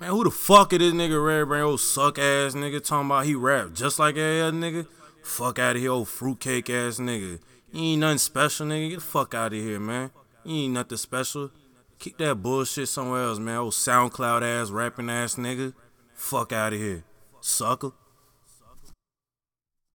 Man, who the fuck is this nigga Red Brain, old suck ass nigga, talking about he rap just like a other nigga? Fuck out of here, old fruitcake ass nigga. You ain't nothing special, nigga. Get the fuck out of here, man. You ain't nothing special. Keep that bullshit somewhere else, man. Old SoundCloud ass, rapping ass nigga. Fuck out of here. Sucker.